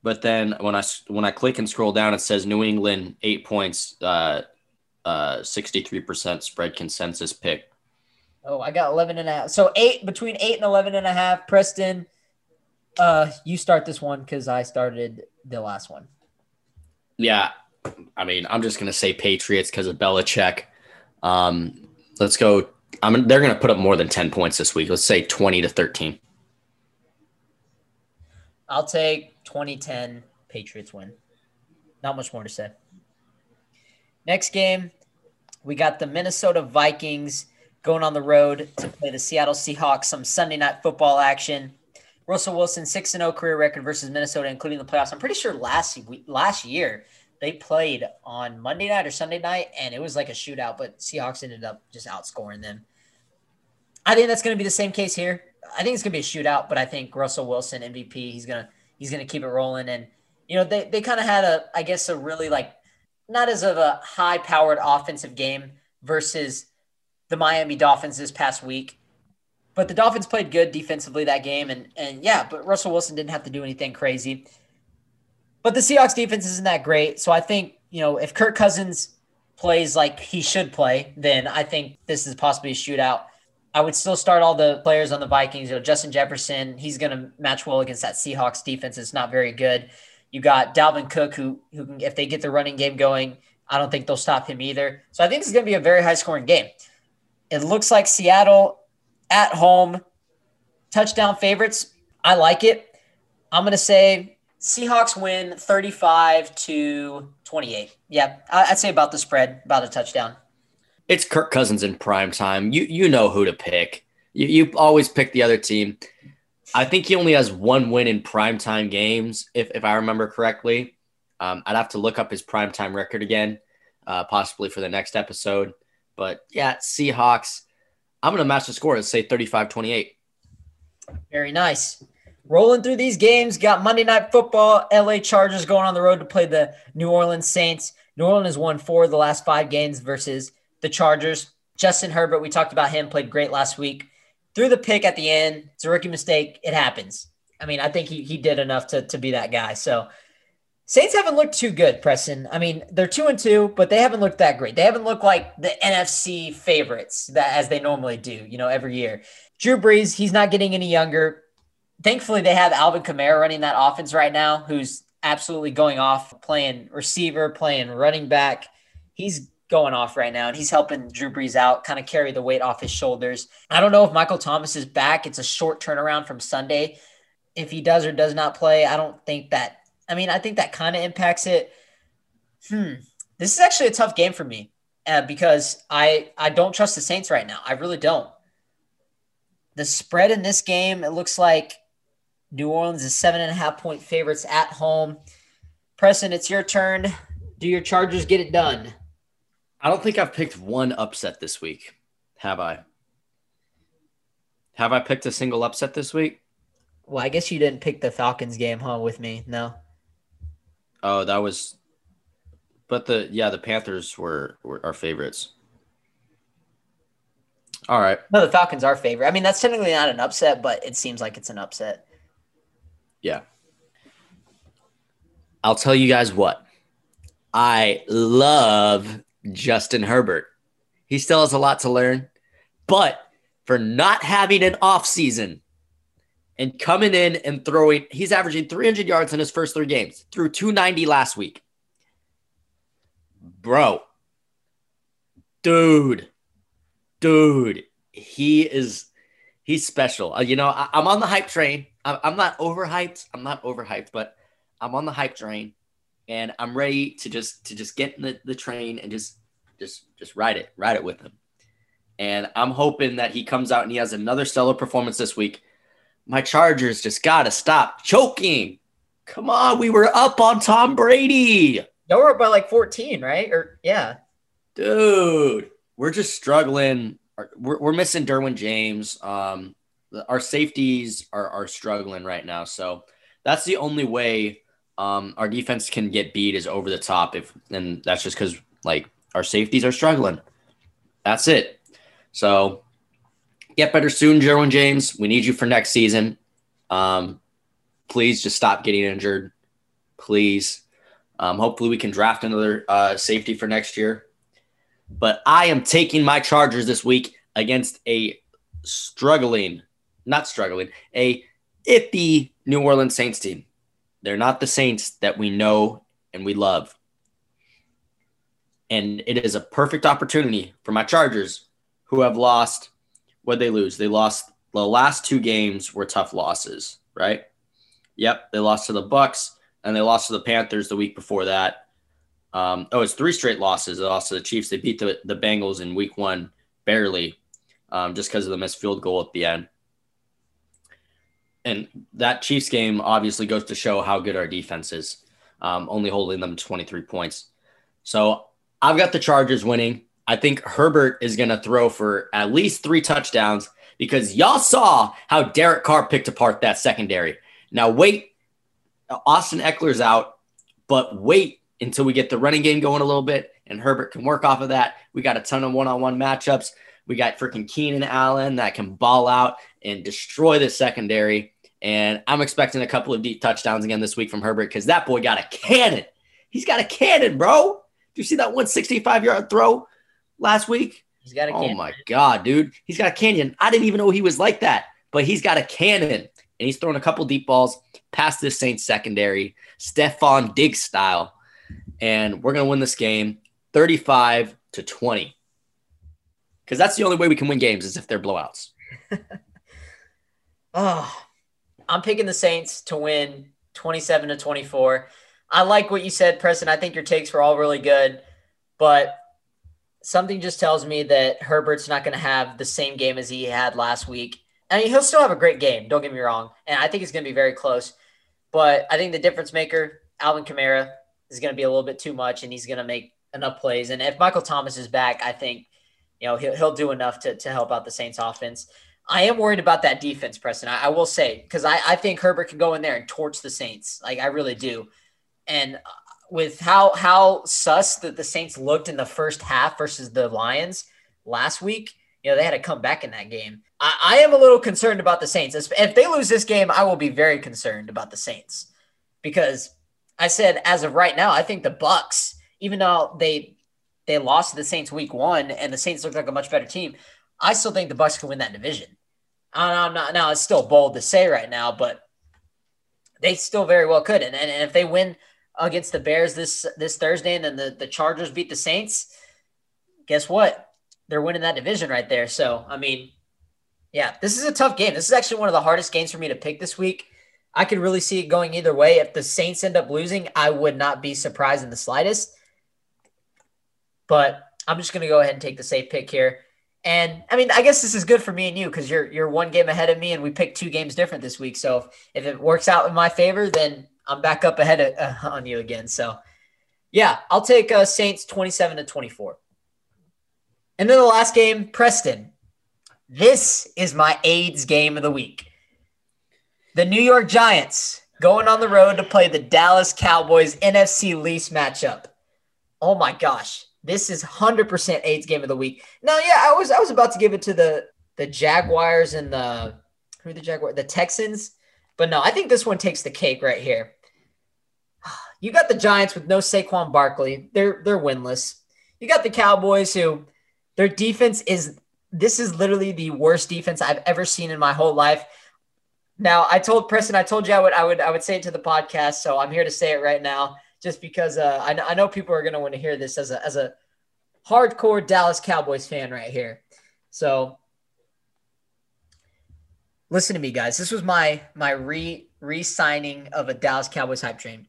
But then when I when I click and scroll down, it says New England eight points, uh, uh, 63% spread consensus pick. Oh, I got 11 and a half. So eight between eight and 11 and a half. Preston, uh, you start this one because I started the last one. Yeah. I mean, I'm just going to say Patriots because of Belichick. Um, let's go. I mean, they're going to put up more than 10 points this week. Let's say 20 to 13. I'll take 2010 Patriots win. Not much more to say. Next game, we got the Minnesota Vikings going on the road to play the Seattle Seahawks. Some Sunday night football action. Russell Wilson six and zero oh career record versus Minnesota, including the playoffs. I'm pretty sure last last year they played on Monday night or Sunday night, and it was like a shootout. But Seahawks ended up just outscoring them. I think that's going to be the same case here. I think it's going to be a shootout, but I think Russell Wilson MVP. He's gonna he's to keep it rolling. And, you know, they, they kind of had a, I guess, a really like, not as of a high powered offensive game versus the Miami Dolphins this past week. But the Dolphins played good defensively that game. And, and yeah, but Russell Wilson didn't have to do anything crazy. But the Seahawks defense isn't that great. So I think, you know, if Kirk Cousins plays like he should play, then I think this is possibly a shootout. I would still start all the players on the Vikings. You know, Justin Jefferson, he's going to match well against that Seahawks defense. It's not very good. You got Dalvin Cook, who, who can, if they get the running game going, I don't think they'll stop him either. So I think this is going to be a very high scoring game. It looks like Seattle at home, touchdown favorites. I like it. I'm going to say Seahawks win 35 to 28. Yeah, I'd say about the spread, about a touchdown it's Kirk Cousins in prime time. You you know who to pick. You, you always pick the other team. I think he only has one win in primetime games, if, if I remember correctly. Um, I'd have to look up his primetime record again, uh, possibly for the next episode. But yeah, Seahawks. I'm going to match the score and say 35 28. Very nice. rolling through these games. Got Monday Night Football, LA Chargers going on the road to play the New Orleans Saints. New Orleans has won four of the last five games versus the Chargers. Justin Herbert, we talked about him, played great last week. Threw the pick at the end. It's a rookie mistake. It happens. I mean, I think he, he did enough to, to be that guy. So Saints haven't looked too good, Preston. I mean, they're two and two, but they haven't looked that great. They haven't looked like the NFC favorites that as they normally do, you know, every year. Drew Brees, he's not getting any younger. Thankfully, they have Alvin Kamara running that offense right now, who's absolutely going off, playing receiver, playing running back. He's going off right now, and he's helping Drew Brees out, kind of carry the weight off his shoulders. I don't know if Michael Thomas is back. It's a short turnaround from Sunday. If he does or does not play, I don't think that. I mean, I think that kind of impacts it. Hmm. This is actually a tough game for me uh, because I I don't trust the Saints right now. I really don't. The spread in this game, it looks like New Orleans is seven and a half point favorites at home. Preston, it's your turn. Do your Chargers get it done? I don't think I've picked one upset this week. Have I? Have I picked a single upset this week? Well, I guess you didn't pick the Falcons game, huh? With me, no. Oh, that was. But the yeah, the Panthers were, were our favorites. All right. No, the Falcons are favorite. I mean, that's technically not an upset, but it seems like it's an upset. Yeah. I'll tell you guys what. I love Justin Herbert. He still has a lot to learn, but for not having an off season and coming in and throwing, he's averaging 300 yards in his first three games, through 290 last week. Bro, dude, dude, he is he's special. Uh, you know, I, am on the hype train. I'm, I'm not overhyped. I'm not overhyped, but I'm on the hype train, and I'm ready to just to just get in the, the train and just just just ride it, ride it with him. And I'm hoping that he comes out and he has another stellar performance this week. My Chargers just gotta stop choking. Come on, we were up on Tom Brady. No, we're up by like 14, right? Or yeah, dude, we're just struggling we're, we're missing Derwin James. Um, our safeties are, are struggling right now. So that's the only way um, our defense can get beat is over the top. If and that's just because like our safeties are struggling. That's it. So get better soon, Derwin James. We need you for next season. Um, please just stop getting injured. Please. Um, hopefully we can draft another uh, safety for next year. But I am taking my Chargers this week against a struggling, not struggling, a iffy New Orleans Saints team. They're not the Saints that we know and we love. And it is a perfect opportunity for my Chargers, who have lost. What they lose? They lost the last two games were tough losses, right? Yep, they lost to the Bucs and they lost to the Panthers the week before that. Um, oh, it's three straight losses. They lost to the Chiefs. They beat the, the Bengals in week one barely um, just because of the missed field goal at the end. And that Chiefs game obviously goes to show how good our defense is, um, only holding them 23 points. So I've got the Chargers winning. I think Herbert is going to throw for at least three touchdowns because y'all saw how Derek Carr picked apart that secondary. Now, wait, Austin Ekeler's out, but wait until we get the running game going a little bit and Herbert can work off of that. We got a ton of one on one matchups. We got freaking Keenan Allen that can ball out and destroy the secondary. And I'm expecting a couple of deep touchdowns again this week from Herbert because that boy got a cannon. He's got a cannon, bro. Do you see that 165 yard throw last week? He's got a oh, cannon. Oh my God, dude. He's got a cannon. I didn't even know he was like that, but he's got a cannon. And he's throwing a couple deep balls past this Saints secondary, Stefon Diggs style and we're going to win this game 35 to 20. Because that's the only way we can win games is if they're blowouts. [laughs] oh, I'm picking the Saints to win 27 to 24. I like what you said, Preston. I think your takes were all really good, but something just tells me that Herbert's not going to have the same game as he had last week. I mean, he'll still have a great game. Don't get me wrong, and I think it's going to be very close. But I think the difference maker, Alvin Kamara, is going to be a little bit too much, and he's going to make enough plays. And if Michael Thomas is back, I think you know he'll, he'll do enough to, to help out the Saints offense. I am worried about that defense, Preston. I, I will say because I, I think Herbert can go in there and torch the Saints. Like I really do. And with how how sus that the Saints looked in the first half versus the Lions last week, you know they had to come back in that game. I, I am a little concerned about the Saints. If they lose this game, I will be very concerned about the Saints because I said as of right now, I think the Bucs, even though they they lost to the Saints week one and the Saints looked like a much better team, I still think the Bucs can win that division. I'm not now. It's still bold to say right now, but they still very well could. And, and, and if they win against the Bears this this Thursday, and then the the Chargers beat the Saints, guess what? They're winning that division right there. So I mean, yeah, this is a tough game. This is actually one of the hardest games for me to pick this week. I could really see it going either way. If the Saints end up losing, I would not be surprised in the slightest. But I'm just to go ahead and take the safe pick here. And I mean, I guess this is good for me and you because you're you're one game ahead of me, and we picked two games different this week. So if, if it works out in my favor, then I'm back up ahead of, uh, on you again. So yeah, I'll take uh, Saints 27 to 24. And then the last game, Preston. This is my AIDS game of the week. The New York Giants going on the road to play the Dallas Cowboys NFC East matchup. Oh my gosh. This is 100% AIDS game of the week. Now, yeah, I was I was about to give it to the the Jaguars and the who the Jaguars? The Texans. But no, I think this one takes the cake right here. You got the Giants with no Saquon Barkley. They're they're winless. You got the Cowboys who their defense is this is literally the worst defense I've ever seen in my whole life. Now, I told Preston, I told you I would I would I would say it to the podcast, so I'm here to say it right now just because uh, I, I know people are going to want to hear this as a, as a hardcore Dallas Cowboys fan right here. So listen to me, guys. This was my my re re signing of a Dallas Cowboys hype train.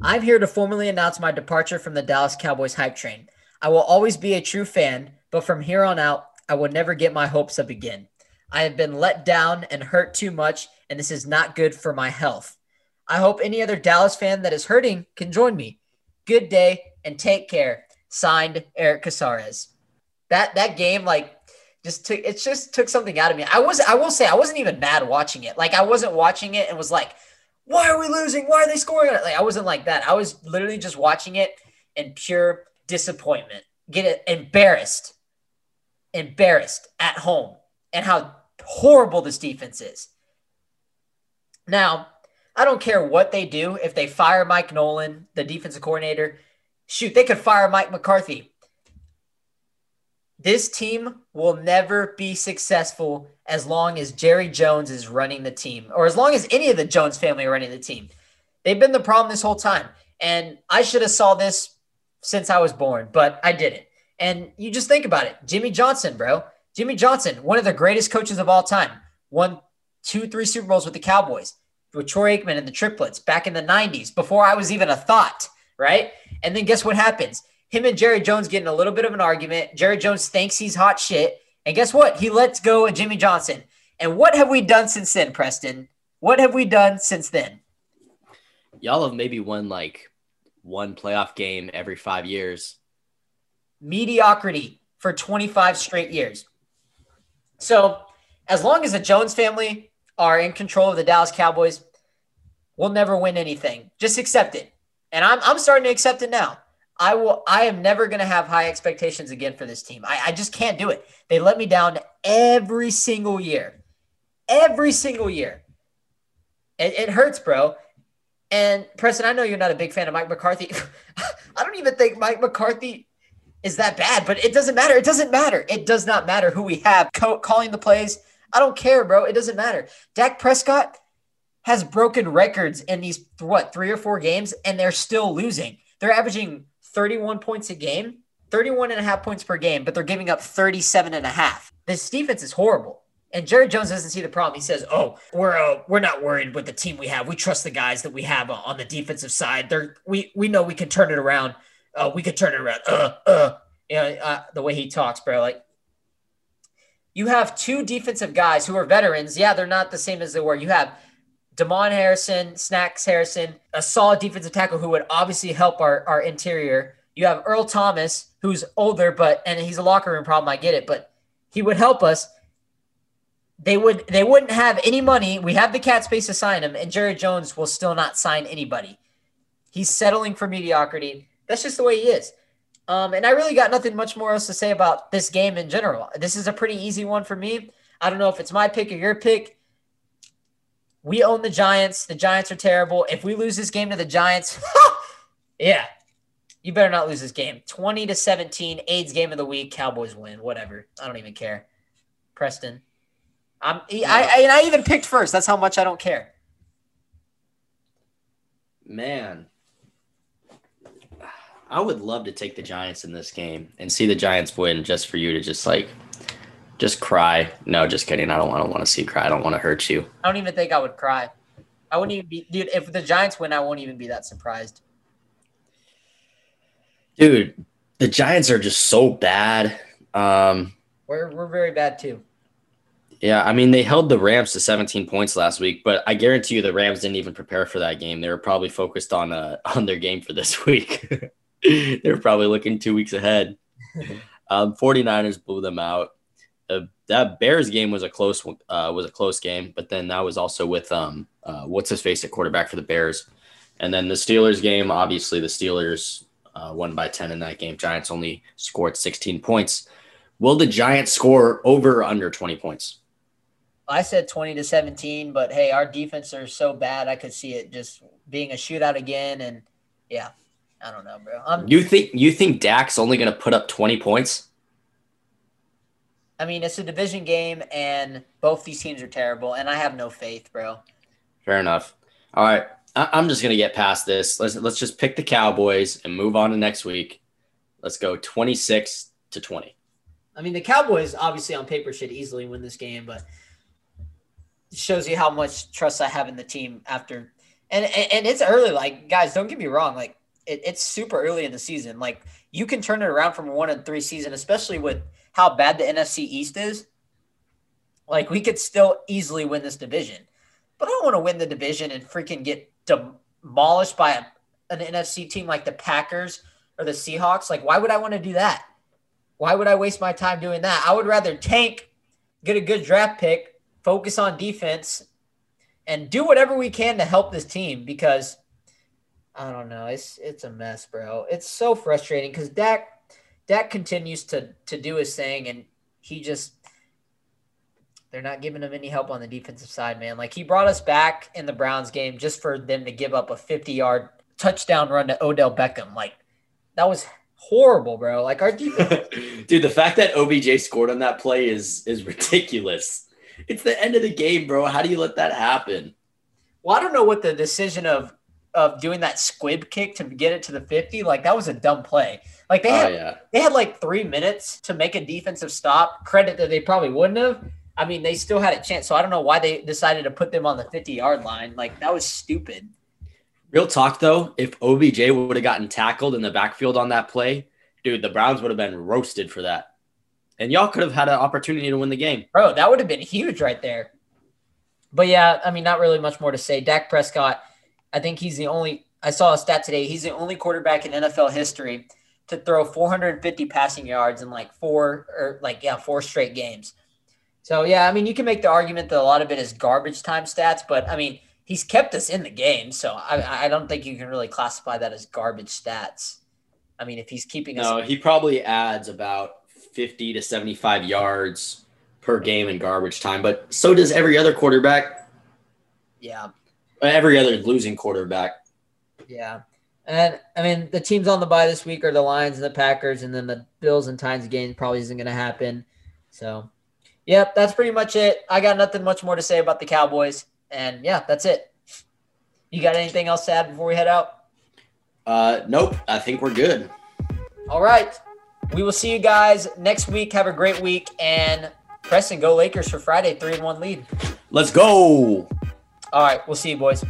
I'm here to formally announce my departure from the Dallas Cowboys hype train. I will always be a true fan, but from here on out, I will never get my hopes up again. I have been let down and hurt too much, and this is not good for my health. I hope any other Dallas fan that is hurting can join me. Good day and take care. Signed, Eric Casares. That that game, like, just took it just took something out of me. I was I will say I wasn't even mad watching it. Like I wasn't watching it and was like, why are we losing? Why are they scoring? Like I wasn't like that. I was literally just watching it in pure disappointment. Get it embarrassed, embarrassed at home, and how horrible this defense is. Now, I don't care what they do. If they fire Mike Nolan, the defensive coordinator, shoot, they could fire Mike McCarthy. This team will never be successful as long as Jerry Jones is running the team, or as long as any of the Jones family are running the team. They've been the problem this whole time. And I should have saw this since I was born, but I didn't. And you just think about it. Jimmy Johnson, bro. Jimmy Johnson, one of the greatest coaches of all time, won two, three Super Bowls with the Cowboys with Troy Aikman and the triplets back in the 90s before I was even a thought, right? And then guess what happens? Him and Jerry Jones getting a little bit of an argument. Jerry Jones thinks he's hot shit. And guess what? He lets go of Jimmy Johnson. And what have we done since then, Preston? What have we done since then? Y'all have maybe won like one playoff game every five years. Mediocrity for 25 straight years. So, as long as the Jones family are in control of the Dallas Cowboys, we'll never win anything. Just accept it. And I'm, I'm starting to accept it now. I will. I am never going to have high expectations again for this team. I, I just can't do it. They let me down every single year, every single year. It, it hurts, bro. And Preston, I know you're not a big fan of Mike McCarthy. [laughs] I don't even think Mike McCarthy is that bad, but it doesn't matter. It doesn't matter. It does not matter who we have co- calling the plays. I don't care, bro. It doesn't matter. Dak Prescott has broken records in these what three or four games, and they're still losing. They're averaging 31 points a game, 31 and a half points per game, but they're giving up 37 and a half. This defense is horrible. And Jerry Jones doesn't see the problem. He says, "Oh, we're uh, we're not worried with the team we have. We trust the guys that we have on the defensive side. They're we we know we can turn it around. Uh, we can turn it around. Uh, uh, you know, uh, the way he talks, bro. Like you have two defensive guys who are veterans. Yeah, they're not the same as they were. You have Damon Harrison, Snacks Harrison, a solid defensive tackle who would obviously help our, our interior. You have Earl Thomas, who's older, but and he's a locker room problem. I get it, but he would help us. they would they wouldn't have any money. We have the cap space to sign him, and Jerry Jones will still not sign anybody. He's settling for mediocrity. That's just the way he is. Um, and I really got nothing much more else to say about this game in general. This is a pretty easy one for me. I don't know if it's my pick or your pick. We own the Giants. The Giants are terrible. If we lose this game to the Giants, [laughs] yeah, you better not lose this game. 20 to 17, AIDS game of the week. Cowboys win. Whatever. I don't even care. Preston. I'm, I, I, and I even picked first. That's how much I don't care. Man, I would love to take the Giants in this game and see the Giants win just for you to just like just cry. No, just kidding. I don't want to want to see you cry. I don't want to hurt you. I don't even think I would cry. I wouldn't even be dude, if the Giants win, I won't even be that surprised. Dude, the Giants are just so bad. Um we're we're very bad too. Yeah, I mean they held the Rams to 17 points last week, but I guarantee you the Rams didn't even prepare for that game. They were probably focused on uh [laughs] on their game for this week. [laughs] They're probably looking 2 weeks ahead. [laughs] Um 49ers blew them out. Uh, that Bears game was a close uh, was a close game, but then that was also with um uh, what's his face at quarterback for the Bears, and then the Steelers game. Obviously, the Steelers uh, won by ten in that game. Giants only scored sixteen points. Will the Giants score over or under twenty points? I said 20 to 17, but hey, our defense are so bad. I could see it just being a shootout again. And yeah, I don't know, bro. I'm, you think you think Dak's only going to put up 20 points? I mean, it's a division game, and both these teams are terrible, and I have no faith, bro. Fair enough. All right, I- I'm just going to get past this. Let's let's just pick the Cowboys and move on to next week. Let's go 26 to 20. I mean, the Cowboys obviously on paper should easily win this game, but it shows you how much trust I have in the team after. And and, and it's early. Like guys, don't get me wrong. Like it, it's super early in the season. Like you can turn it around from a one and three season, especially with how bad the NFC East is. Like we could still easily win this division, but I don't want to win the division and freaking get demolished by a, an NFC team like the Packers or the Seahawks. Like, why would I want to do that? Why would I waste my time doing that? I would rather tank, get a good draft pick, focus on defense, and do whatever we can to help this team because I don't know. It's it's a mess, bro. It's so frustrating because Dak Dak continues to to do his thing, and he just they're not giving him any help on the defensive side, man. Like he brought us back in the Browns game just for them to give up a 50 yard touchdown run to Odell Beckham. Like that was horrible, bro. Like our defense. [laughs] Dude, the fact that OBJ scored on that play is is ridiculous. It's the end of the game, bro. How do you let that happen? Well, I don't know what the decision of of doing that squib kick to get it to the 50, like that was a dumb play. Like they oh, had oh, yeah. they had like three minutes to make a defensive stop. Credit that they probably wouldn't have. I mean, they still had a chance. So I don't know why they decided to put them on the 50 yard line. Like that was stupid. Real talk though, if OBJ would have gotten tackled in the backfield on that play, dude, the Browns would have been roasted for that. And y'all could have had an opportunity to win the game. Bro, that would have been huge right there. But yeah, I mean, not really much more to say. Dak Prescott, I think he's the only, I saw a stat today. He's the only quarterback in NFL history to throw 450 passing yards in like four or like, yeah, four straight games. So yeah, I mean, you can make the argument that a lot of it is garbage time stats, but I mean, he's kept us in the game. So I, I don't think you can really classify that as garbage stats. I mean, if he's keeping us. No, he probably adds about 50 to 75 yards per game in garbage time, but so does every other quarterback. Yeah. Every other losing quarterback. Yeah. And I mean, the teams on the bye this week are the Lions and the Packers, and then the Bills and Titans game probably isn't going to happen. So, yep, that's pretty much it. I got nothing much more to say about the Cowboys. And yeah, that's it. You got anything else to add before we head out? Uh, nope. I think we're good. All right. We will see you guys next week. Have a great week. And Preston, go Lakers for Friday, 3 and 1 lead. Let's go. All right. We'll see you, boys.